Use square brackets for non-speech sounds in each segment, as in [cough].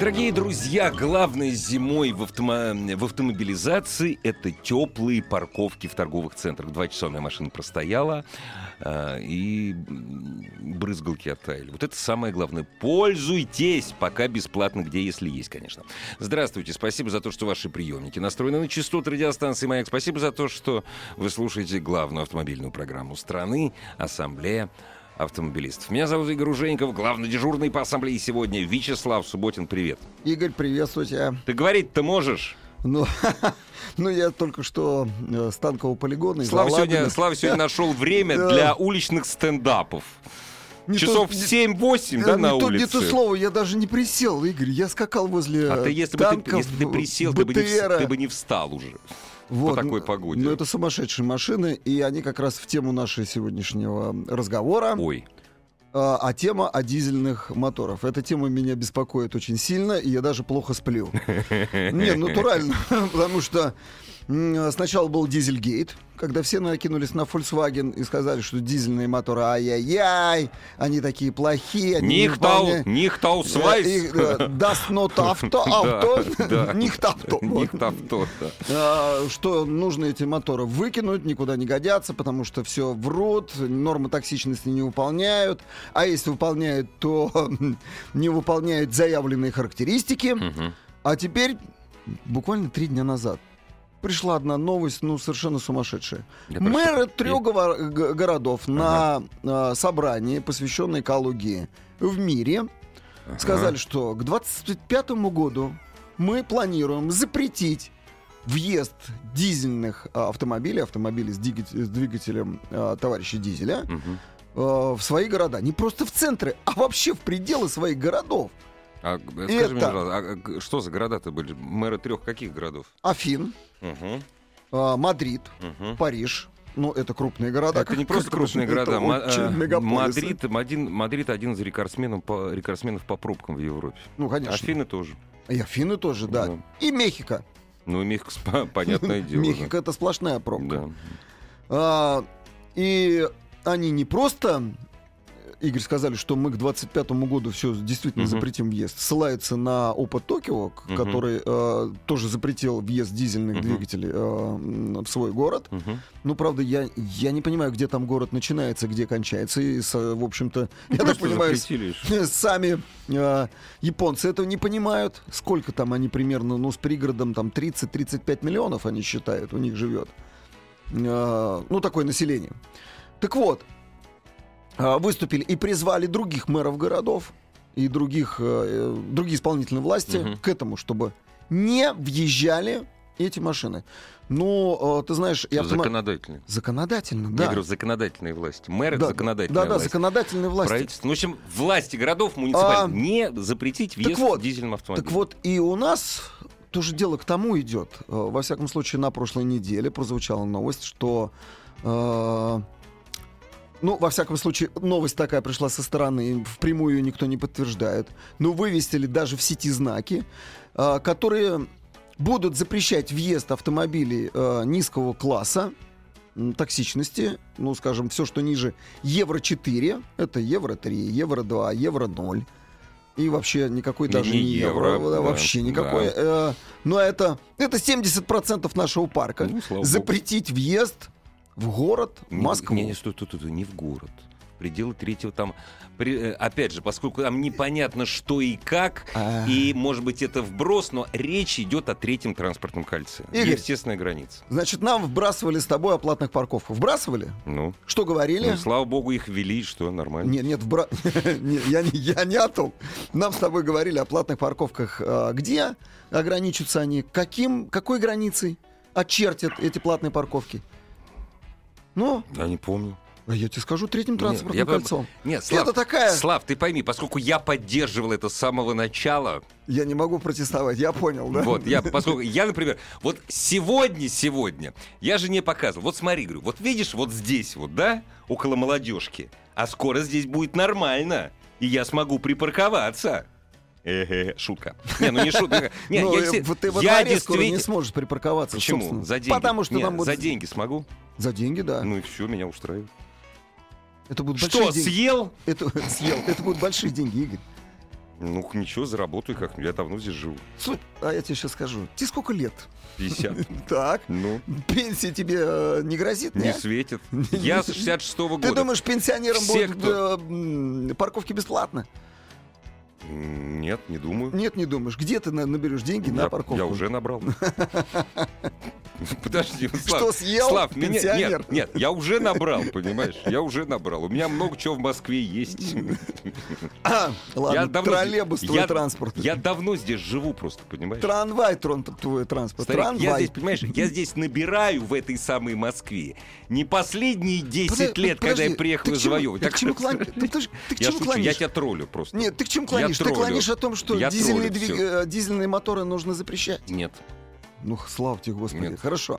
Дорогие друзья, главное зимой в, автомо... в автомобилизации это теплые парковки в торговых центрах. Два часа моя машина простояла, э, и брызгалки оттаяли. Вот это самое главное. Пользуйтесь, пока бесплатно, где, если есть, конечно. Здравствуйте, спасибо за то, что ваши приемники настроены на частоту радиостанции «Маяк». Спасибо за то, что вы слушаете главную автомобильную программу страны «Ассамблея автомобилистов. Меня зовут Игорь Ужеников, главный дежурный по ассамблее сегодня. Вячеслав Субботин, привет. Игорь, приветствую тебя. Ты говорить-то можешь? Ну, [laughs] ну, я только что э, с танкового полигона. Слава сегодня, Слава сегодня [laughs] нашел время для уличных стендапов. Не Часов то, 7-8, да, не на то, улице? Не то слово, я даже не присел, Игорь. Я скакал возле А ты, если, танков, бы ты, если бы ты присел, ты бы, не, ты бы не встал уже. Вот, по такой погоде. Ну, это сумасшедшие машины, и они как раз в тему нашего сегодняшнего разговора. Ой. А, а тема о дизельных моторах. Эта тема меня беспокоит очень сильно, и я даже плохо сплю. [laughs] Не, натурально, [laughs] потому что Сначала был Дизельгейт, когда все накинулись на Volkswagen и сказали, что дизельные моторы ай-яй-яй, они такие плохие. Они Нихтау, нихтау свайс. Das not авто, авто, [laughs] нихтавто. Нихтавто, Что нужно эти моторы выкинуть, никуда не годятся, потому что все врут, нормы токсичности не выполняют, а если выполняют, то не выполняют заявленные характеристики. А теперь буквально три дня назад пришла одна новость, ну, совершенно сумасшедшая. Мэры трех и... городов ага. на э, собрании, посвященной экологии в мире, ага. сказали, что к 2025 году мы планируем запретить въезд дизельных автомобилей, автомобилей с, с двигателем э, товарища Дизеля, угу. Э, в свои города. Не просто в центры, а вообще в пределы своих городов. А, скажи это... мне, пожалуйста, а что за города-то были? Мэры трех каких городов? Афин, угу. а, Мадрид, угу. Париж. Ну, это крупные города. Это не просто [laughs] крупные города. Э, [laughs] Мадрид, один, Мадрид один из рекордсменов по, рекордсменов по пробкам в Европе. Ну, конечно. Афины тоже. И Афины тоже, да. да. И Мехико. Ну, Мехико, [laughs] понятное дело. Мехико это сплошная пробка. Да. и они не просто Игорь, сказали, что мы к 25 году все действительно угу. запретим въезд, ссылается на опыт Токио, угу. который э, тоже запретил въезд дизельных угу. двигателей э, в свой город. Угу. Ну, правда, я, я не понимаю, где там город начинается, где кончается. И, в общем-то, ну, я так понимаю, [laughs] сами э, японцы этого не понимают. Сколько там они примерно, ну, с пригородом там 30-35 миллионов они считают, у них живет. Э, ну, такое население. Так вот, а, выступили и призвали других мэров городов и других, э, другие исполнительные власти угу. к этому, чтобы не въезжали эти машины. Ну, э, ты знаешь... И автом... Законодательные. Законодательно, да. Я говорю, законодательные власти. Мэры да, законодательные Да, да, законодательные власти. Правительство. Ну, в общем, власти городов муниципальных а, не запретить въезд вот, дизельным автомобилям. Так вот, и у нас тоже дело к тому идет. Э, во всяком случае, на прошлой неделе прозвучала новость, что... Э, ну, во всяком случае, новость такая пришла со стороны, впрямую ее никто не подтверждает. Но вывесили даже в сети знаки, э, которые будут запрещать въезд автомобилей э, низкого класса, токсичности, ну, скажем, все, что ниже Евро-4, это Евро-3, Евро-2, Евро-0. И вообще никакой не, даже не, не евро, евро да, вообще никакой. Да. Э, но это, это 70% нашего парка. Ну, Запретить въезд в город, в Москву? Не, не, стой, стой, стой, не в город. Пределы третьего там... При, э, опять же, поскольку там непонятно, что и как, а... и, может быть, это вброс, но речь идет о третьем транспортном кольце. Игорь, Естественная граница. Значит, нам вбрасывали с тобой о платных парковках. Вбрасывали? Ну. Что говорили? Ну, слава богу, их ввели, что нормально. Нет, нет, вбра... [laughs] я, не, я не о том. Нам с тобой говорили о платных парковках. А, где ограничатся они? Каким, какой границей очертят эти платные парковки? Ну? Я не помню. А я тебе скажу, третьим транспортным я кольцом. Нет, Слав, это такая... Слав, ты пойми, поскольку я поддерживал это с самого начала... Я не могу протестовать, я понял, да? Вот, я, поскольку я, например, вот сегодня, сегодня, я же не показывал. Вот смотри, говорю, вот видишь, вот здесь вот, да, около молодежки, а скоро здесь будет нормально, и я смогу припарковаться. Шутка. Не, ну не шутка. Не, Ну, я, э, ты во я скоро не действительно- сможешь припарковаться. Почему? собственно. За деньги. Потому что Не, там будут... за деньги смогу. За деньги, да. Ну и все, меня устраивает. это будут Что, большие деньги. съел? Это, [laughs] съел. Это будут большие деньги, Игорь. Ну, ничего, заработаю как Я давно здесь живу. Слушай, а я тебе сейчас скажу. Тебе сколько лет? 50. [laughs] Так. Ну, Пенсия тебе э, не грозит, не не? светит. [laughs] Я с 66-го Ты года. думаешь, пенсионерам Все, будут кто- э, парковки бесплатно? Нет, не думаю. Нет, не думаешь. Где ты на- наберешь деньги на Я- парковку? Я уже набрал. Подожди, Слав. Что, съел, Слав, меня-? Нет, нет, я уже набрал, понимаешь? Я уже набрал. У меня много чего в Москве есть. А, ладно, Я давно- троллейбус твой я- транспорт. Я давно здесь живу просто, понимаешь? Трамвай трон, твой транспорт. Старик, я Трамвай. здесь, понимаешь, я здесь набираю в этой самой Москве не последние 10 Подожди, лет, когда я подожди, приехал завоевывать. Ты к чему клонишь? Я я клонишь? тебя троллю просто. Нет, ты к чему Я клонишь? Ты клонишь о том, что Я дизельные, троллю, двиг- э, дизельные моторы нужно запрещать. Нет. Ну, слава тебе, Господи. Нет. Хорошо.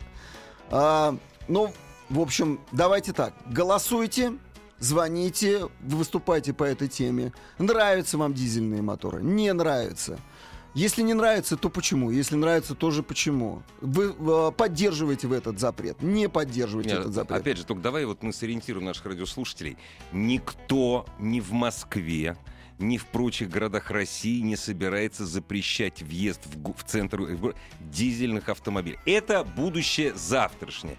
А, ну, в общем, давайте так. Голосуйте, звоните, вы выступайте по этой теме. Нравятся вам дизельные моторы? Не нравятся. Если не нравится, то почему? Если нравится, тоже почему? Вы э, поддерживаете в этот запрет? Не поддерживаете Нет, этот запрет? Опять же, только давай вот мы сориентируем наших радиослушателей. Никто ни в Москве, ни в прочих городах России не собирается запрещать въезд в, в центр дизельных автомобилей. Это будущее завтрашнее.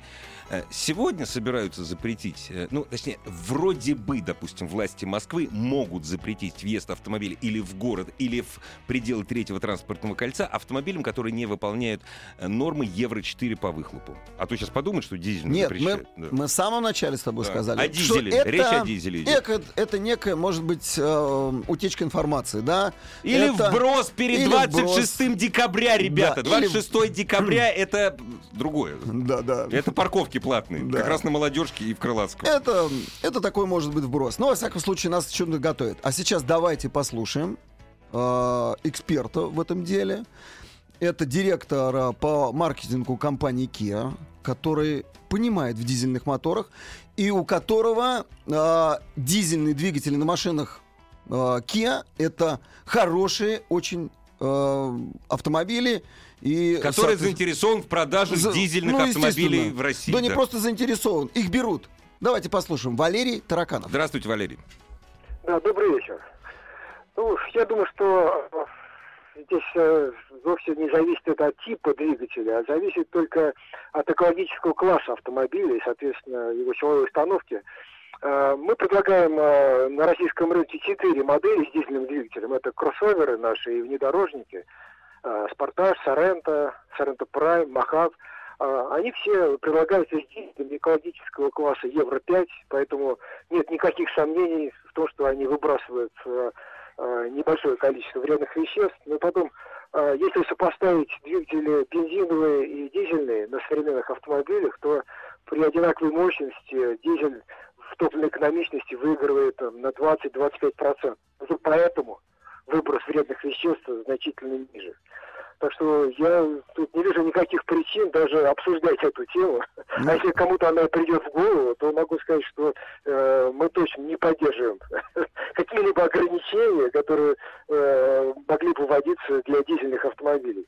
Э, Сегодня собираются запретить, э, ну, точнее, вроде бы, допустим, власти Москвы могут запретить въезд автомобиля или в город, или в пределы третьего транспортного кольца автомобилям, которые не выполняют э, нормы Евро-4 по выхлопу. А то сейчас подумают, что дизель Нет, мы, запрещают. Да. мы в самом начале с тобой Да. сказали, О что дизеле. это, Речь о дизеле идет. эко- это некая, может быть, э, утечка информации, да? Или Это- вброс перед или 26 декабря, ребята. Да, или- 26 декабря это другое. Да, да. Это парковки платные. Да. Как раз на молодежке и в Крылатском. Это, это такой может быть вброс. Но, во всяком случае, нас что-то готовит. А сейчас давайте послушаем э, эксперта в этом деле. Это директор по маркетингу компании Kia, который понимает в дизельных моторах и у которого э, дизельные двигатели на машинах э, Kia это хорошие очень э, автомобили и Который заинтересован в продаже за- дизельных ну, автомобилей в России. Да, не да. просто заинтересован, их берут. Давайте послушаем. Валерий Тараканов. Здравствуйте, Валерий. Да, добрый вечер. Ну, я думаю, что э, здесь э, вовсе не зависит это от типа двигателя, а зависит только от экологического класса автомобиля и, соответственно, его силовой установки. Э, Мы предлагаем э, на российском рынке четыре модели с дизельным двигателем. Это кроссоверы наши и внедорожники. Э, Спартаж, Сорента, Сорента Прайм, Махав. Э, Они все предлагаются дизелем экологического класса Евро-5, поэтому нет никаких сомнений в том, что они выбрасывают э, э, небольшое количество вредных веществ. Но потом, если сопоставить двигатели бензиновые и дизельные на современных автомобилях, то при одинаковой мощности дизель в топливной экономичности выигрывает на 20-25%. Уже поэтому выброс вредных веществ значительно ниже. Так что я тут не вижу никаких причин даже обсуждать эту тему. А если кому-то она придет в голову, то могу сказать, что э, мы точно не поддерживаем [laughs] какие-либо ограничения, которые э, могли бы вводиться для дизельных автомобилей.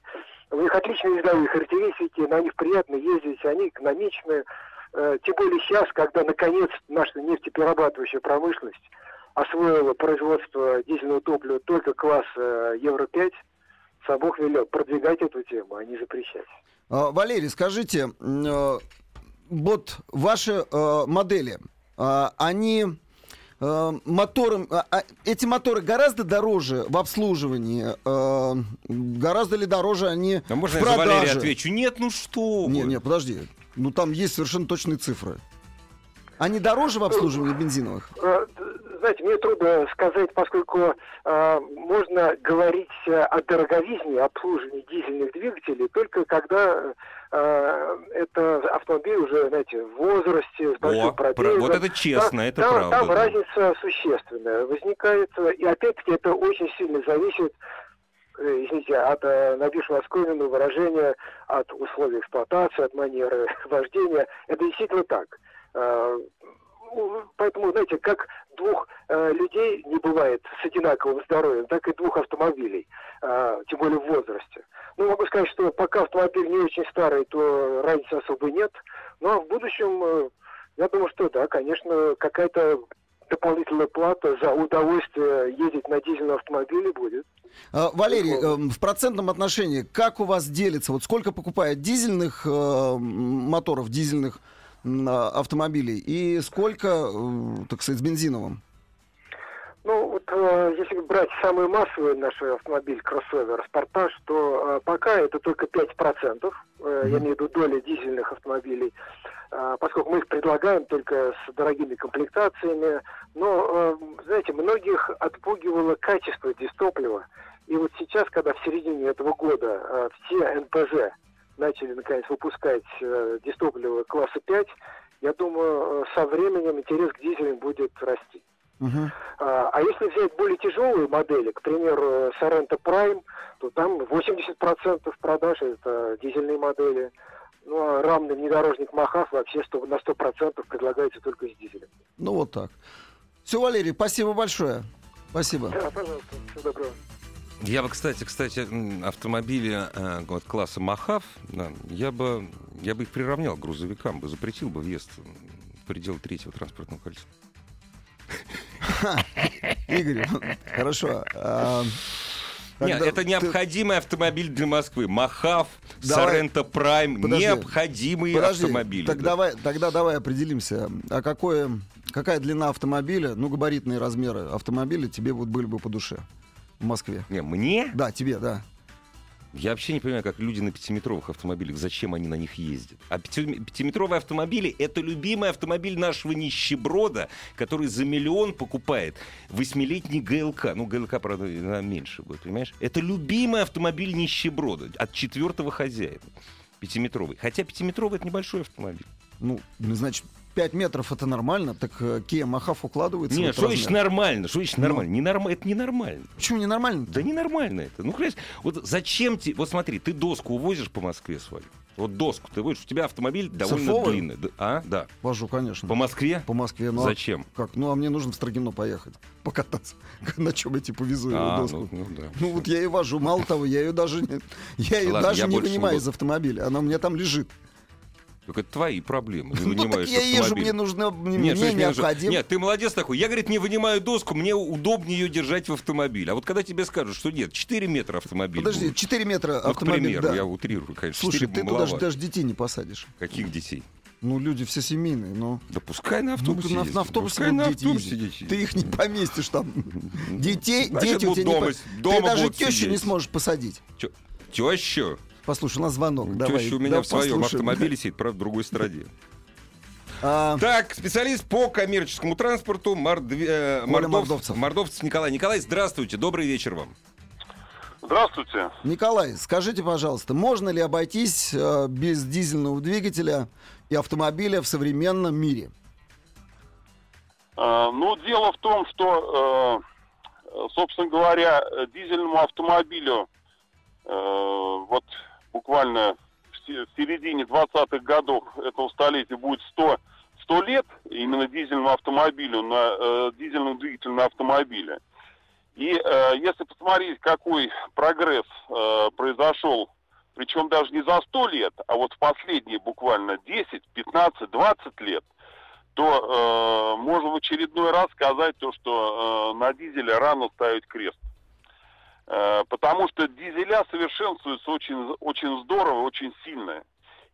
У них отличные ездовые характеристики, на них приятно ездить, они экономичные. Э, тем более сейчас, когда наконец наша нефтеперерабатывающая промышленность освоила производство дизельного топлива только класса Евро-5, сам Бог велел продвигать эту тему, а не запрещать. А, Валерий, скажите, э, вот ваши э, модели, а, они э, мотором, а, эти моторы гораздо дороже в обслуживании, э, гораздо ли дороже они А можно в я за Валерия продаже? отвечу? Нет, ну что Не, вы. не, подожди, ну там есть совершенно точные цифры. Они дороже в обслуживании бензиновых? Э, знаете, мне трудно сказать, поскольку э, можно говорить о дороговизне обслуживания дизельных двигателей только когда э, это автомобиль уже, знаете, в возрасте, с большим О, пробегом. Вот это честно, там, это там, правда. Там да. разница существенная возникает, и опять-таки это очень сильно зависит э, извините, от э, набившего оскомину выражения, от условий эксплуатации, от манеры [laughs] вождения. Это действительно так. Э, ну, Поэтому, знаете, как двух э, людей не бывает с одинаковым здоровьем, так и двух автомобилей, э, тем более в возрасте. Ну, могу сказать, что пока автомобиль не очень старый, то разницы особо нет. Но в будущем, э, я думаю, что да, конечно, какая-то дополнительная плата за удовольствие ездить на дизельном автомобиле будет. А, Валерий, э, в процентном отношении, как у вас делится? Вот сколько покупает дизельных э, моторов, дизельных автомобилей, и сколько, э, так сказать, с бензиновым? Ну, вот э, если брать самый массовый наш автомобиль, кроссовер, спортаж, то э, пока это только 5%, э, я имею в виду доля дизельных автомобилей, э, поскольку мы их предлагаем только с дорогими комплектациями. Но, э, знаете, многих отпугивало качество дистоплива. И вот сейчас, когда в середине этого года э, все НПЖ начали, наконец, выпускать э, дистопливо класса 5, я думаю, э, со временем интерес к дизелям будет расти. Мгм. А а если взять более тяжелые модели, к примеру, Sorento Prime, то там 80% продаж это дизельные модели. Ну, а рамный внедорожник Махав вообще 100, на 100% предлагается только с дизелем. Ну, вот так. Все, Валерий, спасибо большое. Спасибо. Да, пожалуйста, всего доброго. Я бы, кстати, кстати, автомобили э, вот, класса Махав, да, я бы, я бы их приравнял к грузовикам, бы запретил бы въезд в пределы третьего транспортного кольца. [laughs] Игорь, хорошо. а, Нет, это ты- необходимый автомобиль для Москвы. Махав, Давай. Соренто Прайм, необходимые Подожди, автомобили. так да. давай, тогда давай определимся, а какое, какая длина автомобиля, ну, габаритные размеры автомобиля тебе вот были бы по душе в Москве? Не, мне? Да, тебе, да. Я вообще не понимаю, как люди на пятиметровых автомобилях, зачем они на них ездят. А пяти- пятиметровые автомобили — это любимый автомобиль нашего нищеброда, который за миллион покупает восьмилетний ГЛК. Ну, ГЛК, правда, меньше будет, понимаешь? Это любимый автомобиль нищеброда от четвертого хозяина. Пятиметровый. Хотя пятиметровый — это небольшой автомобиль. Ну, значит, 5 метров это нормально, так э, Kia Махав укладывается Нет, что значит нормально? Что значит Ну. нормально? Ненорма- Это ненормально. Почему ненормально? Да ненормально это. Ну, понимаешь, вот зачем тебе... Вот смотри, ты доску увозишь по Москве свою. Вот доску ты возишь, у тебя автомобиль довольно Цифровую? длинный. А, да. Вожу, конечно. По Москве? По Москве. Ну, Зачем? как? Ну, а мне нужно в Строгино поехать, покататься. [laughs] На чем я тебе повезу ее А, доску? ну, ну да. Ну вот я и вожу. Мало того, я ее даже, не- [laughs] я ее Ладно, даже я не вынимаю из автомобиля. Она у меня там лежит. Только это твои проблемы. Не [laughs] Ну так вынимаешь я езжу, мне нужно, мне, Нет, мне необходимо. Нет, ты молодец такой. Я, говорит, не вынимаю доску, мне удобнее ее держать в автомобиле. А вот когда тебе скажут, что нет, 4 метра автомобиль Подожди, будет. 4 метра Ну, к автомобиль. примеру, да. я утрирую, конечно. Слушай, 4 ты туда маловато. даже, даже детей не посадишь. Каких детей? Ну, люди все семейные, но... Да пускай на Ну, автобусе на, ездят. на автобусе Пускай на автобусе дети Ты их не поместишь там. [laughs] Детей, Значит, дети у тебя не дома Ты даже тещу не сможешь посадить. Тещу? Послушай, у нас звонок. Давай, Теща у меня да, в своем послушаем. автомобиле сидит, правда, в другой стране. А, Так, специалист по коммерческому транспорту Мордве- э, Мордов- Мордовцев. Мордовцев Николай. Николай, здравствуйте, добрый вечер вам. Здравствуйте. Николай, скажите, пожалуйста, можно ли обойтись э, без дизельного двигателя и автомобиля в современном мире? Э, Ну, дело в том, что, э, собственно говоря, дизельному автомобилю э, вот буквально в се- в середине 20-х годов этого столетия будет 100, 100 лет именно дизельному автомобилю, на э, дизельному двигателю на автомобиле. И э, если посмотреть, какой прогресс э, произошел, причем даже не за 100 лет, а вот в последние буквально 10, 15, 20 лет, то э, можно в очередной раз сказать то, что э, на дизеле рано ставить крест. Э, потому что дизеля совершенствуются очень, очень здорово, очень сильно.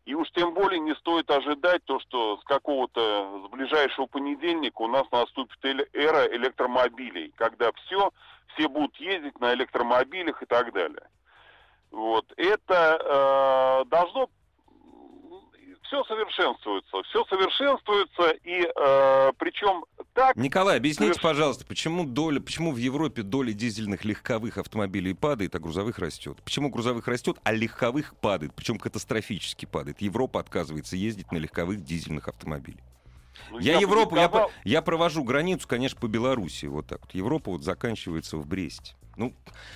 И уж тем более не стоит ожидать то, что с какого-то, с ближайшего понедельника у нас наступит эра электромобилей, когда все, все будут ездить на электромобилях и так далее. Вот. Это э, должно все совершенствуется, все совершенствуется, и э, причем так... Николай, объясните, соверш... пожалуйста, почему доля, почему в Европе доля дизельных легковых автомобилей падает, а грузовых растет? Почему грузовых растет, а легковых падает, причем катастрофически падает? Европа отказывается ездить на легковых дизельных автомобилях. Ну, я, я Европу, я, я провожу границу, конечно, по Белоруссии, вот так вот. Европа вот заканчивается в Бресте. Ну,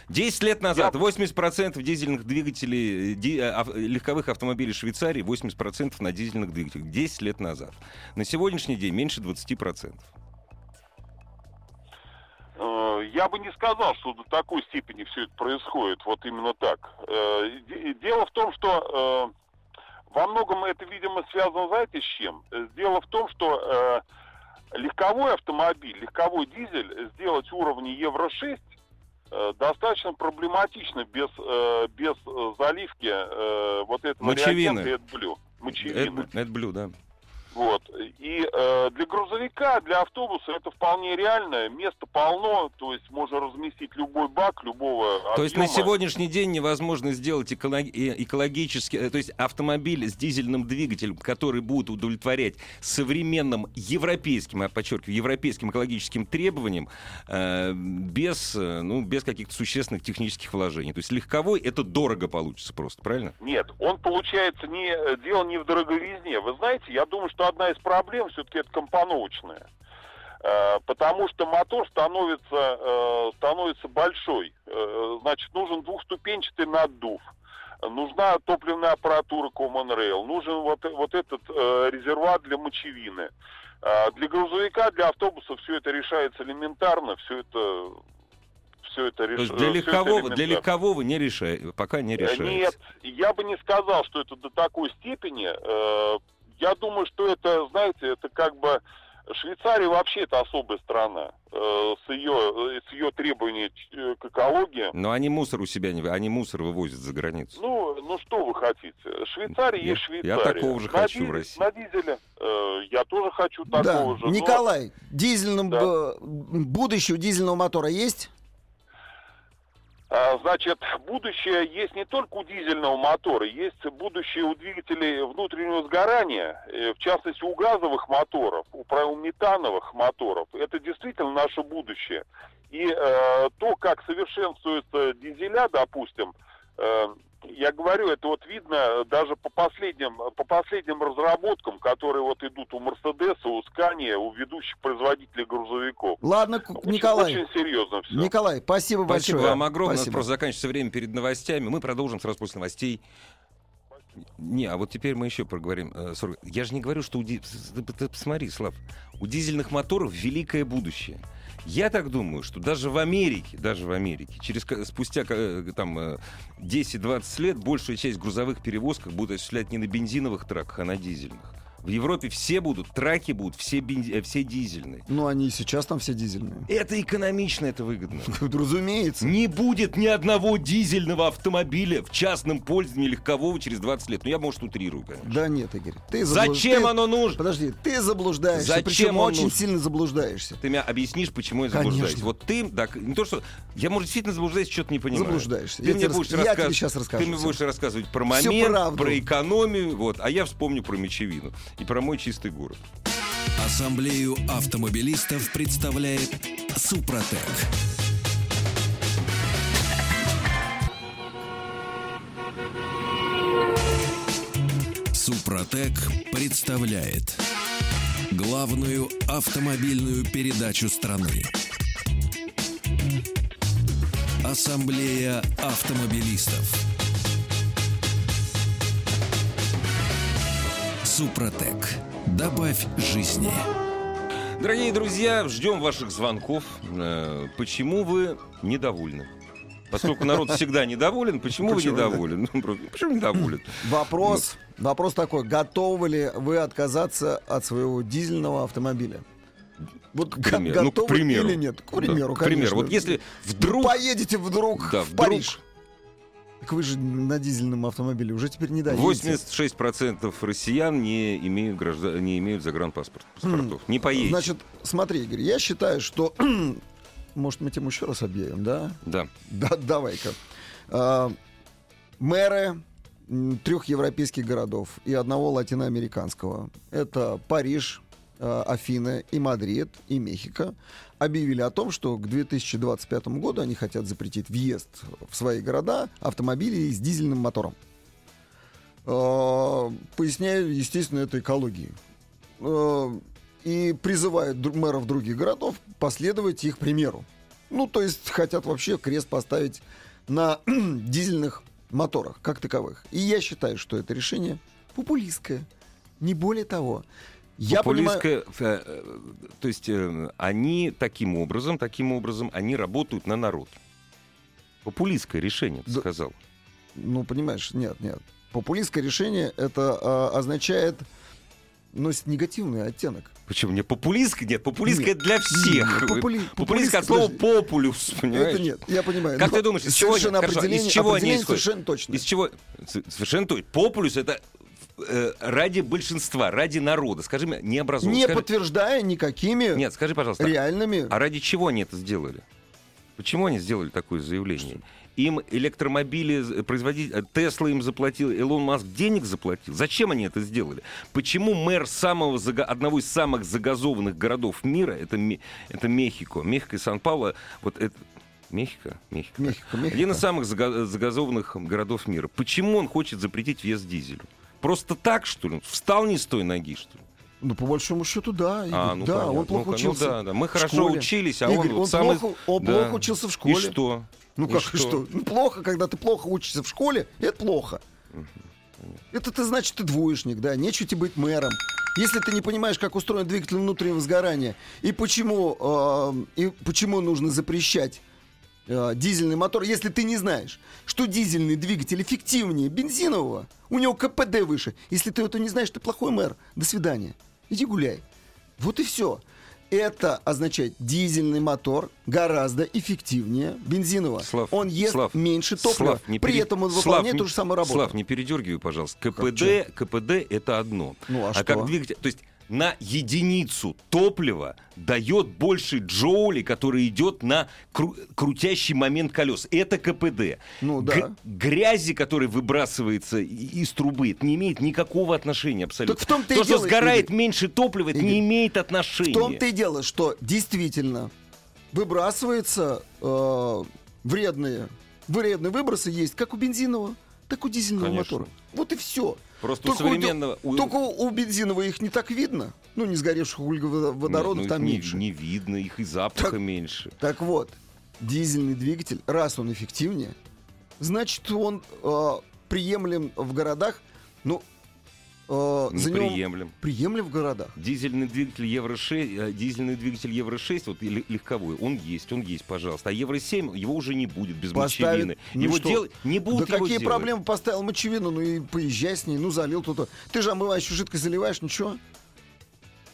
10 лет назад я... 80% дизельных двигателей, ди, а, легковых автомобилей Швейцарии, 80% на дизельных двигателях. 10 лет назад. На сегодняшний день меньше 20%. Э, я бы не сказал, что до такой степени все это происходит, вот именно так. Э, дело в том, что э, во многом это, видимо, связано, знаете, с чем? Дело в том, что легковой автомобиль, легковой дизель сделать уровни Евро-6 достаточно проблематично без, без заливки вот этого Мочевины. реагента AdBlue. Мочевины. AdBlue, да. Вот. И э, для грузовика, для автобуса это вполне реально. Места полно, то есть можно разместить любой бак, любого объема. То есть на сегодняшний день невозможно сделать экологически... Э, то есть автомобиль с дизельным двигателем, который будет удовлетворять современным европейским, я подчеркиваю, европейским экологическим требованиям э, без, э, ну, без каких-то существенных технических вложений. То есть легковой это дорого получится просто, правильно? Нет, он получается не... Дело не в дороговизне. Вы знаете, я думаю, что одна из проблем все-таки это компоновочная. Э, потому что мотор становится, э, становится большой. Э, значит, нужен двухступенчатый наддув. Нужна топливная аппаратура Common Rail. Нужен вот, вот этот резервуар для мочевины. Для грузовика, для автобуса все это решается элементарно. Все это все это решается. Для легкового, для легкового не решает, пока не решается. Нет, я бы не сказал, что это до такой степени. Я думаю, что это, знаете, это как бы Швейцария вообще это особая страна э, с ее с ее требованиями э, к экологии. Но они мусор у себя не они мусор вывозят за границу. Ну, ну что вы хотите? Швейцария я, есть Швейцария. Я такого же на хочу дизель, в России. На дизеле э, я тоже хочу такого да. же. Николай, но... дизельном да. будущее у дизельного мотора есть? А, значит, будущее есть не только у дизельного мотора, есть будущее у двигателей внутреннего сгорания, э, в частности у газовых моторов, у метановых моторов. Это действительно наше будущее. И э, то, как совершенствуются дизеля, допустим, э, я говорю, это вот видно даже по последним, по последним разработкам, которые вот идут у Мерседеса, у Скания, у ведущих производителей грузовиков. Ладно, очень, Николай. Очень серьезно все. Николай, спасибо, спасибо большое. Спасибо вам огромное. Спасибо. У нас просто заканчивается время перед новостями. Мы продолжим сразу после новостей. Не, а вот теперь мы еще проговорим. Э, я же не говорю, что у... Посмотри, Слав, у дизельных моторов великое будущее. Я так думаю, что даже в Америке, даже в Америке, через, спустя э, там 10-20 э, лет большая часть грузовых перевозок будет осуществлять не на бензиновых траках, а на дизельных. В Европе все будут, траки будут, все, бенз... Э, все дизельные. Ну, они и сейчас там все дизельные. Это экономично, это выгодно. [laughs] Разумеется. Не будет ни одного дизельного автомобиля в частном пользовании легкового через 20 лет. Ну, я, может, утрирую, конечно. Да нет, Игорь. Ты заблуж... Зачем ты... оно нужно? Подожди, ты заблуждаешься. Зачем Причем очень нужно? сильно заблуждаешься. Ты меня объяснишь, почему я заблуждаюсь. Конечно. Вот ты, да, не то, что... Я, может, действительно заблуждаюсь, что-то не понимаю. Заблуждаешься. Ты я мне будешь рас... рассказывать... сейчас расскажу. Ты мне будешь рассказывать про момент, про экономию, вот, а я вспомню про мечевину и про мой чистый город. Ассамблею автомобилистов представляет Супротек. Супротек представляет главную автомобильную передачу страны. Ассамблея автомобилистов. Супротек. Добавь жизни. Дорогие друзья, ждем ваших звонков. Э, почему вы недовольны? Поскольку народ [laughs] всегда недоволен, почему, почему вы недоволен? Ну, почему недоволен? Вопрос, вот. вопрос такой: готовы ли вы отказаться от своего дизельного автомобиля? Вот к примеру, ну, к примеру. или нет? К примеру, да, К примеру, вот если вдруг... Вы поедете вдруг да, в вдруг, Париж. Так вы же на дизельном автомобиле уже теперь не даете. 86% россиян не имеют, граждан, не имеют загранпаспортов. Mm. Не поедете. Значит, смотри, Игорь, я считаю, что... [clears throat] Может, мы тему еще раз объявим, да? Да. Да, давай-ка. А, мэры, трех европейских городов и одного латиноамериканского. Это Париж, Афины и Мадрид и Мехико объявили о том, что к 2025 году они хотят запретить въезд в свои города автомобилей с дизельным мотором. Э, поясняю, естественно, это экологии. Э, и призывают мэров других городов последовать их примеру. Ну, то есть хотят вообще крест поставить на [clears throat] дизельных моторах как таковых. И я считаю, что это решение популистское. Не более того. Я Популистское, понимаю... Э, то есть э, они таким образом, таким образом, они работают на народ. Популистское решение, ты да, сказал. Ну, понимаешь, нет, нет. Популистское решение это а, означает носит негативный оттенок. Почему? Не популистское? Нет, популистское нет, для всех. Нет, попули... Популистское от слова популюс, понимаешь? Это нет, я понимаю. Как Но ты думаешь, из чего, хорошо, из чего они исходят? совершенно точно. Из чего? Совершенно точно. Популюс — это э, ради большинства, ради народа. Скажи мне, необразованно. Не скажи... подтверждая никакими Нет, скажи, пожалуйста, реальными... А ради чего они это сделали? Почему они сделали такое заявление? Им электромобили производить, Тесла им заплатил, Илон Маск денег заплатил. Зачем они это сделали? Почему мэр самого, одного из самых загазованных городов мира, это, это Мехико, Мехико и Сан-Пауло, вот это, Мехико? Мехико. Мехико, Мехико. Один из самых загазованных городов мира. Почему он хочет запретить вес дизелю? Просто так, что ли? Встал не с той ноги, что ли? Ну, по большому счету, да. А, ну, да, понятно. он плохо ну, учился. Ну, да, да. Мы хорошо школе. учились, а Игорь, он, он, самый... плохо, он да. плохо учился в школе. И что? Ну, как и что? что? Ну, плохо, когда ты плохо учишься в школе, это плохо. Это ты, значит, ты двоечник, да, нечего тебе быть мэром. Если ты не понимаешь, как устроен двигатель внутреннего сгорания и почему, э, и почему нужно запрещать э, дизельный мотор, если ты не знаешь, что дизельный двигатель эффективнее бензинового, у него КПД выше. Если ты это не знаешь, ты плохой мэр. До свидания. Иди гуляй. Вот и все. Это означает, дизельный мотор гораздо эффективнее бензинового. Слав, он ест Слав, меньше топлива, Слав, не при этом он выполняет ту же самую работу. Слав, не передергивай, пожалуйста. КПД, КПД это одно. Ну, а, а что? как двигатель... То есть на единицу топлива дает больше джоули, который идет на кру- крутящий момент колес. Это КПД. Ну да. Г- грязи, которая выбрасывается из трубы, это не имеет никакого отношения абсолютно. Так в том-то То, и что дело, сгорает Игорь, меньше топлива, это Игорь, не имеет отношения. В том-то и дело, что действительно выбрасывается э, вредные, вредные выбросы есть как у бензинового, так у дизельного Конечно. мотора. Вот и все. Просто только у современного... У, только у бензинового их не так видно. Ну, не сгоревших углеводородов Нет, ну, там не, меньше. Не видно, их и запаха так, меньше. Так вот, дизельный двигатель, раз он эффективнее, значит, он э, приемлем в городах, ну, э, за приемлем. Приемлем в городах. Дизельный двигатель Евро 6, э, дизельный двигатель Евро 6, вот легковой, он есть, он есть, пожалуйста. А Евро 7 его уже не будет без Поставит, мочевины. Ну его что? дел... не будут Да его какие делать. проблемы поставил мочевину, ну и поезжай с ней, ну залил тут. Ты же омывающую жидкость заливаешь, ничего.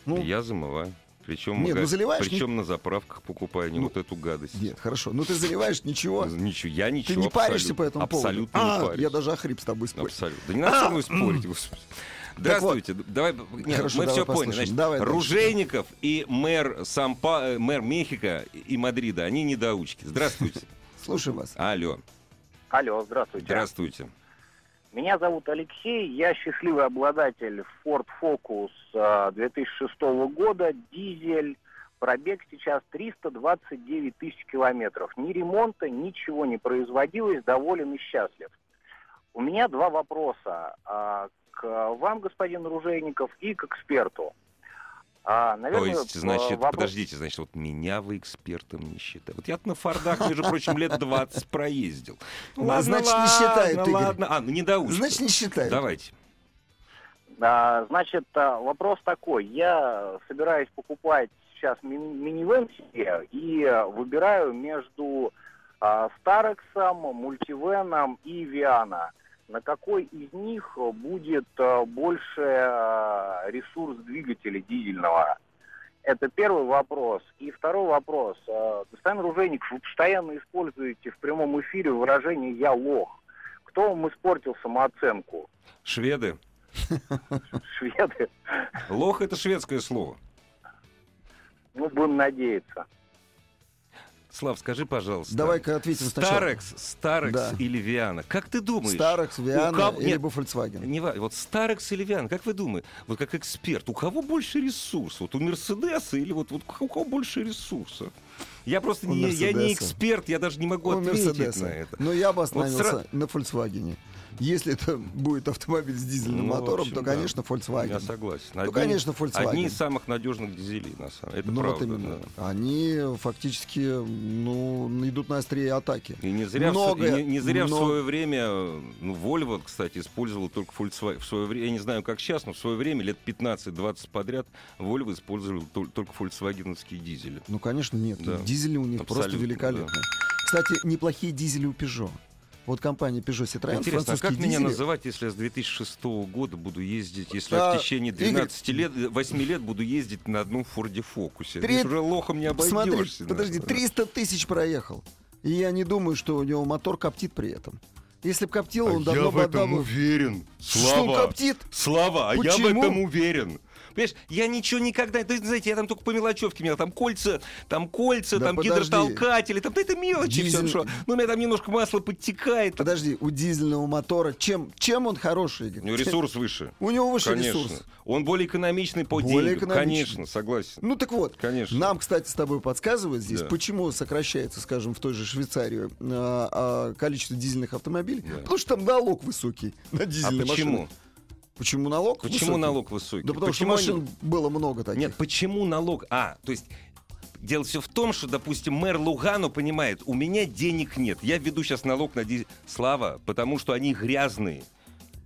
Ну, Я замываю. Причем, Нет, ну заливаешь, причем не... на заправках покупаю не ну, вот эту гадость. Нет, хорошо. Ну ты заливаешь ничего. [laughs] Ничего, я ничего. Ты не паришься по этому поводу. Абсолютно не парюсь. Я даже охрип с тобой спорю. Абсолютно. Да не надо со мной спорить, господи. Здравствуйте. Вот, давай, нет, хорошо, мы все поняли. Значит, давай, Ружейников дальше. и мэр, Сампа, э, мэр Мехико и Мадрида, они недоучки. Здравствуйте. [laughs] Слушаю вас. Алло. Алло, здравствуйте. Здравствуйте. Меня зовут Алексей, я счастливый обладатель Ford Focus 2006 а, года, дизель, пробег сейчас 329 тысяч километров. Ни ремонта, ничего не производилось, доволен и счастлив. У меня два вопроса а, вам, господин Ружейников, и к эксперту. А, наверное, То есть, значит, вопрос... подождите, значит, вот меня вы экспертом не считаете. Вот я на Фордах, между прочим, лет 20 проездил. Ну, ладно, значит, ладно, не считает, Игорь. ладно. А, ну не доучка. Значит, не считает. Давайте. А, значит, а, вопрос такой. Я собираюсь покупать сейчас ми- минивэн себе и выбираю между а, Старексом, Мультивеном и Виана на какой из них будет э, больше э, ресурс двигателя дизельного? Это первый вопрос. И второй вопрос. Э, господин Ружейник, вы постоянно используете в прямом эфире выражение «я лох». Кто вам испортил самооценку? Шведы. Шведы? Лох — это шведское слово. Ну, будем надеяться. Слав, скажи, пожалуйста. Давай-ка ответим сначала. Старекс, Старекс Да. или Виана? Как ты думаешь? Старекс, Виана кого- или бы Volkswagen? Не вот Старекс или Виан, как вы думаете, вот как эксперт, у кого больше ресурсов? Вот у Мерседеса или вот, вот у кого больше ресурсов? Я просто не, я не эксперт, я даже не могу У ответить Мерседеса. на это. Но я бы остановился сра- на Volkswagen. Если это будет автомобиль с дизельным Ну, в мотором, общем, то, да. конечно, Volkswagen. Я согласен. Ну, конечно, Volkswagen. Одни из самых надежных дизелей, на самом деле. Это ну, правда. вот именно. да. Они фактически ну, идут на острие атаки. И не зря, в, Много- и не, не зря в много- свое время, ну, Volvo, кстати, использовал только Volkswagen. В свое время, я не знаю, как сейчас, но в свое время, лет 15-20 подряд, Volvo использовал тол- только фольксвагеновские дизели. Ну, конечно, нет. Да. Дизели у них просто Абсолютно, великолепные. Кстати, неплохие дизели у Peugeot. Вот компания Peugeot Citroёn, Интересно, а как меня дизели. называть, если я с 2006 года буду ездить, если А, я в течение 12 лет, 8 лет буду ездить на одном Форде Фокусе? Три- Ты уже лохом не Смотри, обойдешься. подожди, да. 300 тысяч проехал. И я не думаю, что у него мотор коптит при этом. Если бы коптил, А он я давно в бы этом отдал уверен. Что он Слава, коптит? Слава, а я в Почему? этом уверен. Понимаешь, я ничего никогда, ты знаете, я там только по мелочевке менял, там кольца, там кольца, Да там подожди. гидротолкатели, там да это мелочи Дизель- все, что, ну у меня там немножко масло подтекает, Подожди, у дизельного мотора чем, чем он хороший? Игорь? у него ресурс выше. У него выше Конечно. ресурс. Он более экономичный по Более деньгам. экономичный. Конечно, согласен. Ну так вот, Конечно. нам, кстати, с тобой подсказывают здесь, Да. почему сокращается, скажем, в той же Швейцарии а, а, количество дизельных автомобилей. Да. Потому что там налог высокий на А дизельные почему? машины. Почему налог? Почему высокий? налог высокий? Да потому Почему что они- машин было много таких. Нет, почему налог? А, то есть дело все в том, что, допустим, мэр Лугану понимает, у меня денег нет, я введу сейчас налог на дизель. Слава, потому что они грязные.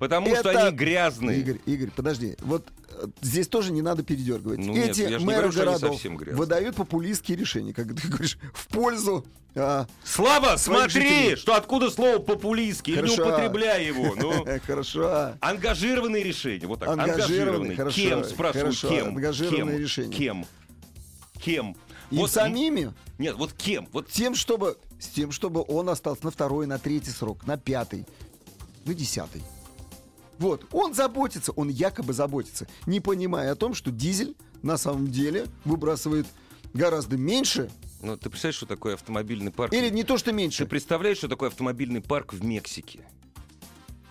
Потому что Это- они грязные. Игорь, Игорь, подожди. Вот э, здесь тоже не надо передергивать. Ну нет, Эти я ж не мэры говорю, что городов выдают популистские решения, как ты говоришь, в пользу. а, Слава, смотри, жителей. что откуда слово популистский, или не Хорошо. употребляй его. [laughs] Ну, Хорошо. ангажированные решения, вот так. Ангажированные, хорошо, Кем, спрашиваю, хорошо, кем? ангажированные Кем? решения. Кем? Кем? И Вот, самими, Нет, вот кем? Вот тем, чтобы, с тем, чтобы он остался на второй, на третий срок, на пятый, на десятый. Вот, он заботится, он якобы заботится, не понимая о том, что дизель на самом деле выбрасывает гораздо меньше, ну, ты представляешь, что такое автомобильный парк? или не то, что Ты меньше. представляешь, что такое автомобильный парк в Мексике?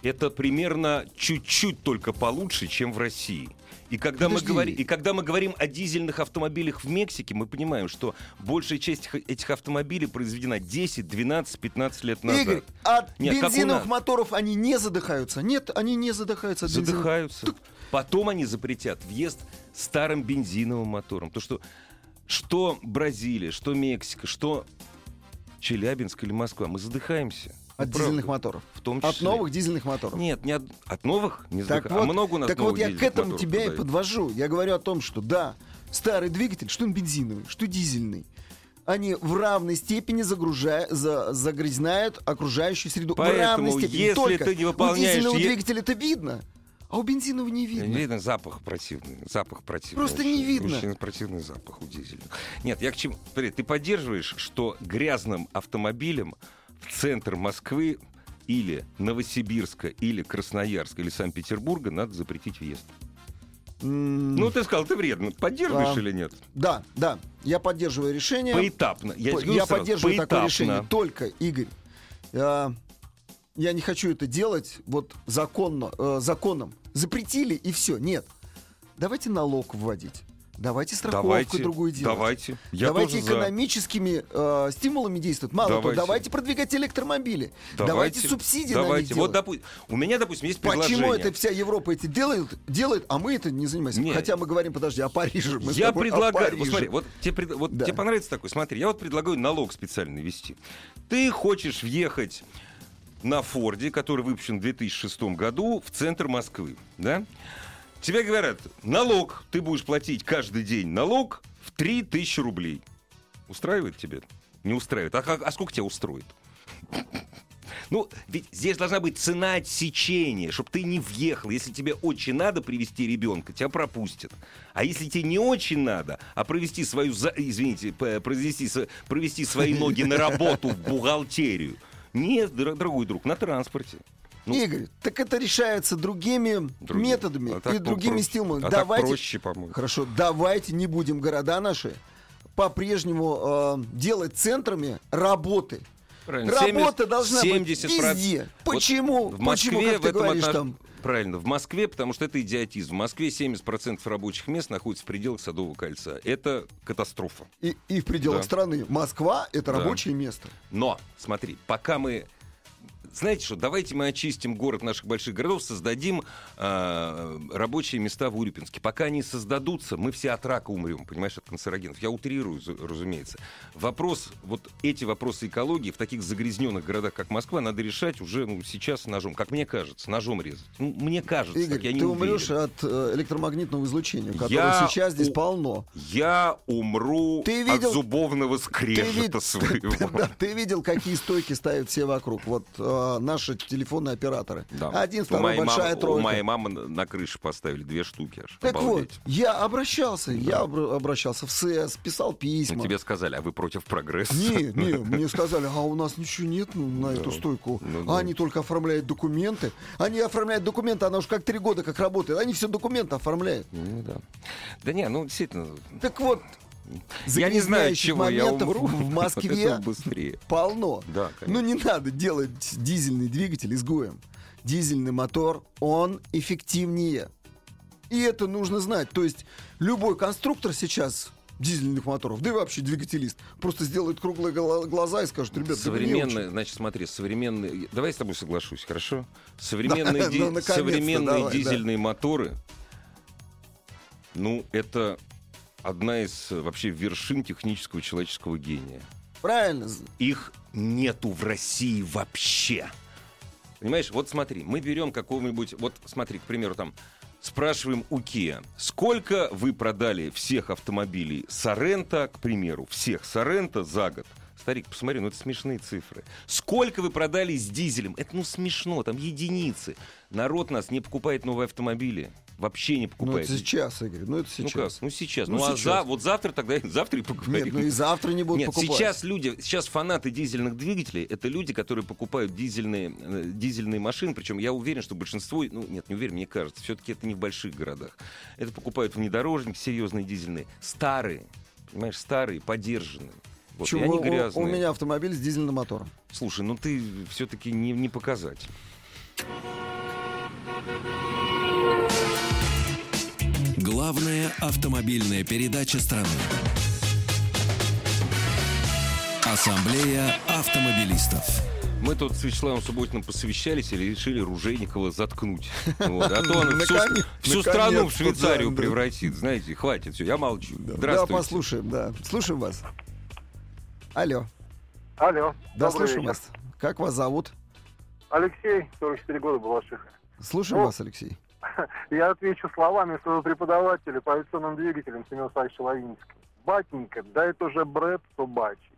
Это примерно чуть-чуть только получше, чем в России. И когда, мы говорим, и когда мы говорим о дизельных автомобилях в Мексике, мы понимаем, что большая часть этих автомобилей произведена 10, 12, 15 лет назад. Игорь, от Нет, бензиновых моторов они не задыхаются. Нет, они не задыхаются от. Задыхаются. Потом они запретят въезд старым бензиновым мотором. То, что что Бразилия, что Мексика, что Челябинск или Москва, мы задыхаемся. От Ну, дизельных правда. моторов. В том От числе. новых дизельных моторов. Нет, не от, от новых не Так задыха- а вот, много у нас так вот я к дизельных этому тебя и продают. подвожу. Я говорю о том, что да, старый двигатель, что он бензиновый, что дизельный, они в равной степени загружая, за, загрязняют окружающую среду. в Поэтому, равной степени. если Только ты не выполняешь у дизельного е- двигателя это видно, а у бензинового не видно. Видно, запах противный. Запах противный. Просто очень, не видно. Очень противный запах у дизельных. Нет, я к чему... Ты поддерживаешь, что грязным автомобилем в центр Москвы или Новосибирска, или Красноярска, или Санкт-Петербурга надо запретить въезд. Ну, ты сказал, ты вредно. Поддерживаешь А, или нет? Да, да, я поддерживаю решение. Поэтапно. Я, По- я сразу, поддерживаю такое поэтапно. решение. Только, Игорь, я, я не хочу это делать вот законно, э, законом. Запретили и все. Нет. Давайте налог вводить. Давайте страховку Давайте, другую делать. давайте. Я давайте тоже за. экономическими э, стимулами действовать. Мало того, Давайте. давайте продвигать электромобили. Давайте, субсидии на них Давайте. Вот, делать. допу- У меня, допустим, есть предложение. Почему это вся Европа эти делает, делает, а мы это не занимаемся? Нет. Хотя мы говорим, подожди, о Париже. Мы я предлагаю, вот Париже. смотри, вот, тебе, вот Да. тебе понравится такой, смотри, я вот предлагаю налог специально ввести. Ты хочешь въехать на Форде, который выпущен в 2006 году, в центр Москвы, да? Тебе говорят, налог, ты будешь платить каждый день налог в 3000 рублей. Устраивает тебе? Не устраивает. А, а сколько тебя устроит? Ну, ведь здесь должна быть цена отсечения, чтобы ты не въехал. Если тебе очень надо привести ребенка, тебя пропустят. А если тебе не очень надо, а провести свою, извините, п- произвести, с- провести свои ноги на работу в бухгалтерию, нет, дор- дорогой друг, на транспорте. Ну, Игорь, так это решается другими другие. методами А и другими попроще. стимулами. А давайте, проще, по-моему. хорошо, давайте не будем города наши по-прежнему э, делать центрами работы. Правильно. Работа 70, должна 70 быть везде. Почему? В Москве Почему, как в этом говоришь отнош- там? Правильно, в Москве, потому что это идиотизм. В Москве 70% рабочих мест находится в пределах Садового кольца. Это катастрофа. И, и в пределах Да. страны. Москва — это Да. рабочее место. Но, смотри, пока мы... Знаете что, давайте мы очистим город наших больших городов, создадим э, рабочие места в Урюпинске. Пока они создадутся, мы все от рака умрем, понимаешь, от канцерогенов. Я утрирую, разумеется. Вопрос, вот эти вопросы экологии в таких загрязненных городах, как Москва, надо решать уже ну, сейчас ножом, как мне кажется, ножом резать. Ну, мне кажется, Игорь, так, я не ты уверен. умрешь от э, электромагнитного излучения, которого Я сейчас здесь у- полно. Я умру Ты видел- от зубовного Ты, скрежета вид- [laughs] своего. [laughs] да, ты видел, какие стойки ставят все вокруг. Вот э, наши телефонные операторы. Да. Один, второй, большая мамы, тройка. У моей мамы на, крыше поставили две штуки аж. Так Обалдеть. вот, я обращался, я обра- обращался в СЭС, писал Ну, письма. тебе сказали, а вы против прогресса? Не, не, [laughs] мне сказали, а у нас ничего нет ну, на эту стойку. ну А да. Они только оформляют документы. Они оформляют документы, она уж как три года как работает. Они все документы оформляют. Ну, да. Да не, ну действительно, Так вот, я не знаю, чего я моментов умру. в [laughs] Москве быстрее. полно. Да, Ну конечно. не надо делать дизельный двигатель изгоем. Дизельный мотор, он эффективнее. И это нужно знать. То есть любой конструктор сейчас дизельных моторов, да и вообще двигателист, просто сделает круглые гла- глаза и скажет, ребят, да очень». значит, смотри, современные... Давай я с тобой соглашусь, хорошо? Современные, [laughs] Да, ди- ну, современные давай, да. дизельные моторы, ну, это одна из э, вообще вершин технического человеческого гения. Правильно. Их нету в России вообще. Понимаешь, вот смотри, мы берем какого-нибудь, вот смотри, к примеру, там, спрашиваем у Kia, сколько вы продали всех автомобилей Сорента, к примеру, всех Сорента за год? Старик, посмотри, ну это смешные цифры. Сколько вы продали с дизелем? Это ну смешно, там единицы. Народ нас не покупает новые автомобили. Вообще не Ну покупает. это сейчас, Игорь, ну это Ну сейчас. как? Ну сейчас. Ну, Ну, а сейчас. за- вот завтра тогда завтра и поговорим. Нет, ну и завтра не будут Нет, покупать. сейчас люди, сейчас фанаты дизельных двигателей, это люди, которые покупают дизельные, э, дизельные машины, причем я уверен, что большинство, ну нет, не уверен, мне кажется, все-таки это не в больших городах. Это покупают внедорожники серьезные дизельные, старые, понимаешь, старые, подержанные. Вот, Чего? они У- грязные. У, меня автомобиль с дизельным мотором. Слушай, ну ты все-таки не, не показать. Главная автомобильная передача страны. Ассамблея автомобилистов. Мы тут с Вячеславом Субботиным посовещались и решили Ружейникова заткнуть. [laughs] Вот, А то он всю, всю страну в Швейцарию да, да. превратит. Знаете, хватит, все, я молчу. Да, Здравствуйте. послушаем, да. Слушаем вас. Алло. Алло. Да, слушаем вечер. вас. Как вас зовут? Алексей, 44 года, Балашиха. Слушаем Ну, вас, Алексей. [laughs] Я отвечу словами своего преподавателя по авиационным двигателям Семена Савича Лавинского. Батенька, да это уже бред собачий.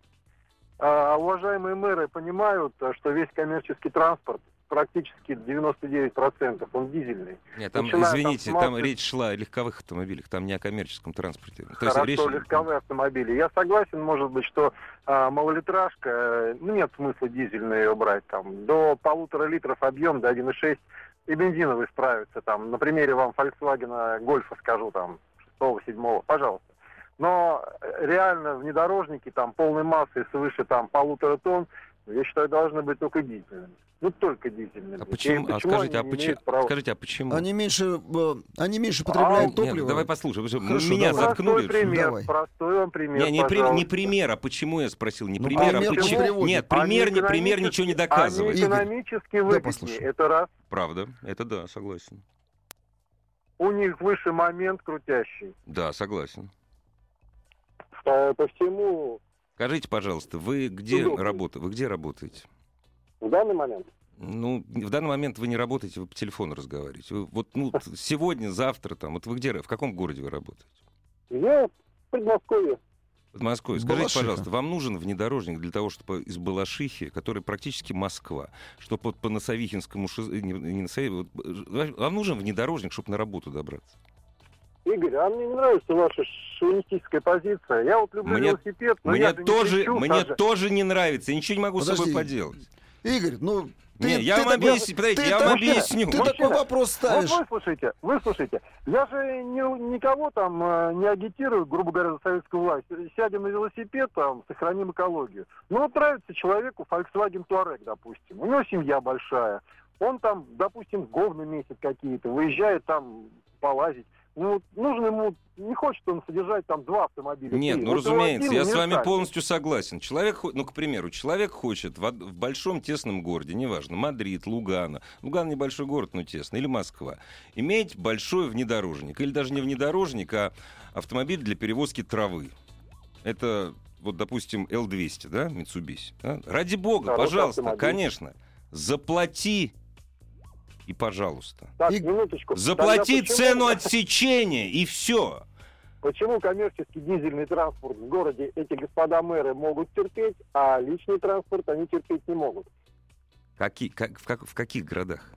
А, уважаемые мэры понимают, что весь коммерческий транспорт, практически 99%, он дизельный. Нет, там, Начиная там извините, с там речь шла о легковых автомобилях, там не о коммерческом транспорте. То есть речь- легковые автомобили. Я согласен, может быть, что а, малолитражка, ну, нет смысла дизельную ее брать, там, до полутора литров объем, до 1,6, и бензиновый справится, там, на примере вам Volkswagen Гольфа скажу, там, 6-7, пожалуйста. Но э, реально внедорожники, там, полной массы свыше, там, полутора тонн, я считаю, должны быть только дизельными. Ну, только дизельными. А почему? И А скажите, а они почему? права? Скажите, а почему? Они меньше, э, они меньше потребляют А, Нет, топливо. давай послушаем. вы же Хорошо, меня давай. заткнули. Простой пример, Давай. простой вам пример, Не, не, при- не пример, а почему я спросил? Не Ну, пример, а почему? приводит. Нет, Они пример, не пример, ничего не доказывает. Они экономически выгоднее, послушаем. это раз. Правда, это да, согласен. У них выше момент крутящий. Да, согласен. По, по всему Скажите, пожалуйста, вы где Удобно. работаете? Вы где работаете? в данный момент. Ну, в данный момент вы не работаете, вы по телефону разговариваете. Вы вот ну, [laughs] сегодня, завтра, там, вот вы где, в каком городе вы работаете? Я в Подмосковье. В Москве. Скажите, Балашиха. пожалуйста, вам нужен внедорожник для того, чтобы из Балашихи, который практически Москва, чтобы вот по Носовихинскому шоссе, не, не Носови- вот, э, вам нужен внедорожник, чтобы на работу добраться? Игорь, а мне не нравится ваша шовинистическая позиция. Я вот люблю Мне- велосипед, но мне я же не тоже, кричу, мне как же. тоже не нравится, я ничего не могу с собой Подожди. поделать. Игорь, ну ты, не, я вам такой, объясню, подождите, ты я вам объясню. Ты такой вопрос ставишь. Вот выслушайте, выслушайте. Я же не, никого там э, не агитирую, грубо говоря, за советскую власть. Сядем на велосипед, там, сохраним экологию. Ну, вот нравится человеку Volkswagen Touareg, допустим. У него семья большая. Он там, допустим, говны месяц какие-то, выезжает там полазить. Ну, нужно ему, не хочет он содержать там два автомобиля. Нет, три. ну вот разумеется, я с вами ставит. полностью согласен. Человек, ну, к примеру, человек хочет в, в большом тесном городе, неважно, Мадрид, Лугана, Луган небольшой город, но тесно, или Москва, иметь большой внедорожник, или даже не внедорожник, а автомобиль для перевозки травы. Это, вот, допустим, L200, да, Mitsubishi. Да? Ради бога, Хороший пожалуйста, конечно, заплати и пожалуйста. Так, И- минуточку. Заплати Тогда почему- цену отсечения, и все. Почему коммерческий дизельный транспорт в городе эти господа мэры могут терпеть, а личный транспорт они терпеть не могут? Какие, как, в, как- в каких городах?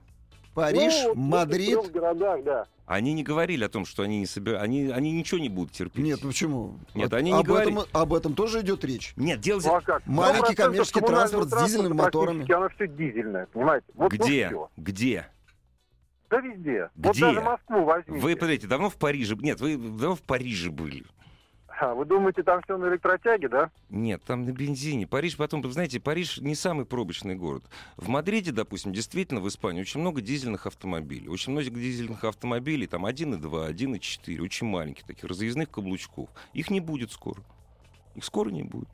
Париж, Ну, вот в Мадрид. трех городах, да. Они не говорили о том, что они не собирают. Они, они ничего не будут терпеть. Нет, ну почему? Нет, Об- они не об этом, говорят. об этом тоже идет речь. Нет, дело Ну, а как? Маленький 100% коммерческий транспорт с дизельными моторами. Оно все дизельное, понимаете? Вот, вот где? всё. Где? Да везде. Вот Где? даже Москву возьмите. Вы, подождите, давно в Париже? Нет, вы давно в Париже были? А, вы думаете, там все на электротяге, да? Нет, там на бензине. Париж потом, вы знаете, Париж не самый пробочный город. В Мадриде, допустим, действительно в Испании очень много дизельных автомобилей. Очень много дизельных автомобилей, там 1.2, 1.4, очень маленьких таких, разъездных каблучков. Их не будет скоро. Их скоро не будет.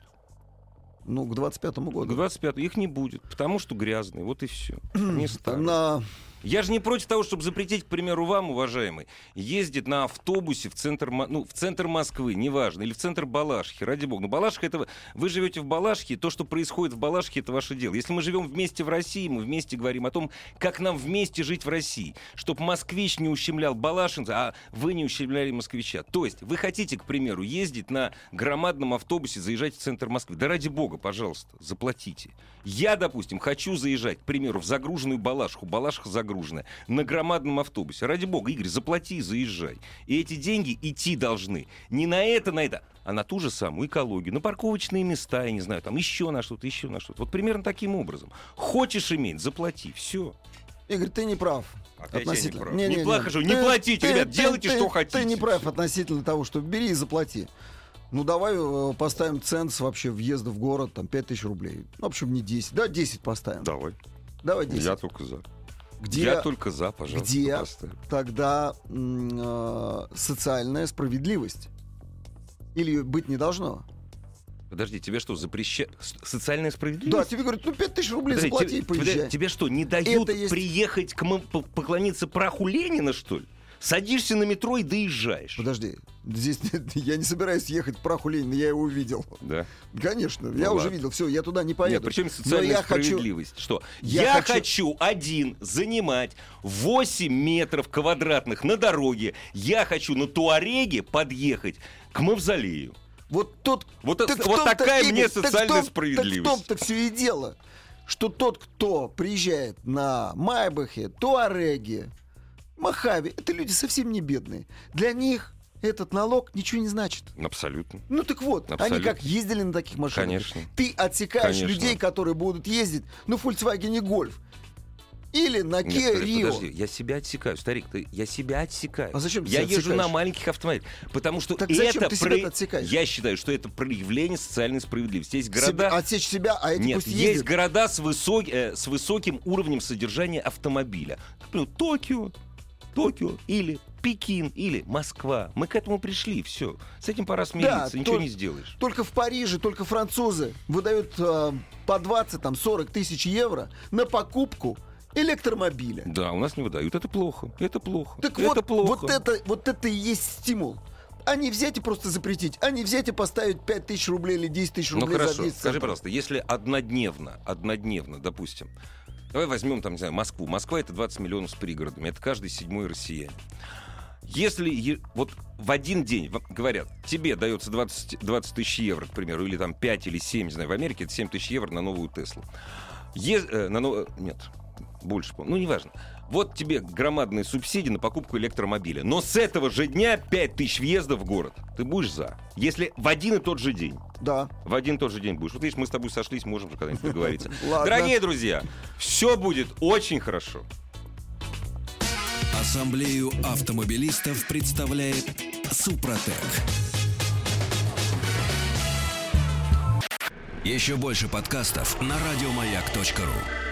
Ну, к 25 К году. 25 их не будет, потому что грязные, вот и все. [clears throat] Не старые. На... Я же не против того, чтобы запретить, к примеру, вам, уважаемый, ездить на автобусе в центр, ну, в центр Москвы, неважно, или в центр Балашихи, ради бога. Но Балашиха это... Вы живете в Балашихе, то, что происходит в Балашихе, это ваше дело. Если мы живем вместе в России, мы вместе говорим о том, как нам вместе жить в России. Чтобы москвич не ущемлял балашинца, а вы не ущемляли москвича. То есть вы хотите, к примеру, ездить на громадном автобусе, заезжать в центр Москвы. Да ради бога, пожалуйста, заплатите. Я, допустим, хочу заезжать, к примеру, в загруженную Балашиху, Балашиха загруженная, на громадном автобусе. Ради бога, Игорь, заплати и заезжай. И эти деньги идти должны не на это, на это, а на ту же самую экологию, на парковочные места, я не знаю, там еще на что-то, еще на что-то. Вот примерно таким образом. Хочешь иметь, заплати, все. Игорь, ты не прав. Опять я не относительно. прав. Не, не, Не не. плохо же, не Ты- платите, ты- ребят, ты- делайте, ты- что хотите. Ты не прав относительно того, что бери и заплати. Ну, давай э, поставим ценз вообще въезда в город, там, 5000 рублей. Ну, в общем, не 10. Да, 10 поставим. Давай. Давай 10. только за. Где Я только за, пожалуйста. где? поставь. тогда э, социальная справедливость? Или быть не должно? Подожди, тебе что, запрещают? Социальная справедливость? Да, тебе говорят, ну 5000 рублей Подожди, заплати тебе, и поезжай. тебе- тебе что, не дают Это есть- приехать к м- по- поклониться праху Ленина, что ли? Садишься на метро и доезжаешь. Подожди, здесь [laughs] я не собираюсь ехать к праху Ленина, я его увидел. Да. Конечно, Ну я уже ладно. видел, все, я туда не поеду. Нет, причем Но социальная я хочу, справедливость? Что? я Я, хочу- хочу... один занимать 8 метров квадратных на дороге. Я хочу на Туареге подъехать к Мавзолею. Вот тот, Вот, так вот такая Игорь, мне так в том- социальная Так в справедливость. том-то все и дело, что тот, кто приезжает на Майбахе, Туареге, Махаве, это люди совсем не бедные. Для них этот налог ничего не значит. Абсолютно. Ну так вот, Абсолютно. они как ездили на таких машинах. Конечно. Ты отсекаешь Конечно. людей, которые будут ездить на Volkswagen Golf. Или на Нет, Kia подожди, Rio. подожди, я себя отсекаю, старик, ты, я себя отсекаю. А зачем ты я себя езжу отсекаешь? на маленьких автомобилях, потому что Так зачем это ты себя отсекаешь? я считаю, что это проявление социальной справедливости. Есть города, отсечь себя, а эти нет, пусть есть ездят. города с, высок- э, с высоким уровнем содержания автомобиля. Например, Токио, Токио или Пекин или Москва. Мы к этому пришли, все. С этим пора смириться, ничего то- не сделаешь. Только в Париже, только французы выдают э, по 20, там, 40 тысяч евро на покупку электромобиля. Да, у нас не выдают. Это плохо. Это плохо. Так это вот, плохо. вот это, вот это и есть стимул. А не взять и просто запретить, а не взять и поставить 5 тысяч рублей или 10 тысяч Ну рублей за хорошо, весь скажи, центр. пожалуйста, если однодневно, однодневно, допустим, давай возьмем там, не знаю, Москву. Москва это 20 миллионов с пригородами, это каждый седьмой россиянин. Если вот в один день говорят, тебе дается 20, 20 тысяч евро, к примеру, или там 5 или 7, не знаю, в Америке это 7 тысяч евро на новую Теслу. Е- э, на Нет, больше, ну неважно. Вот тебе громадные субсидии на покупку электромобиля. Но с этого же дня 5 тысяч въездов в город. Ты будешь за. Если в один и тот же день. Да. В один и тот же день будешь. Вот видишь, мы с тобой сошлись, можем же когда-нибудь договориться. [laughs] Дорогие друзья, все будет очень хорошо. Ассамблею автомобилистов представляет Супротек. Еще больше подкастов на радиомаяк.ру.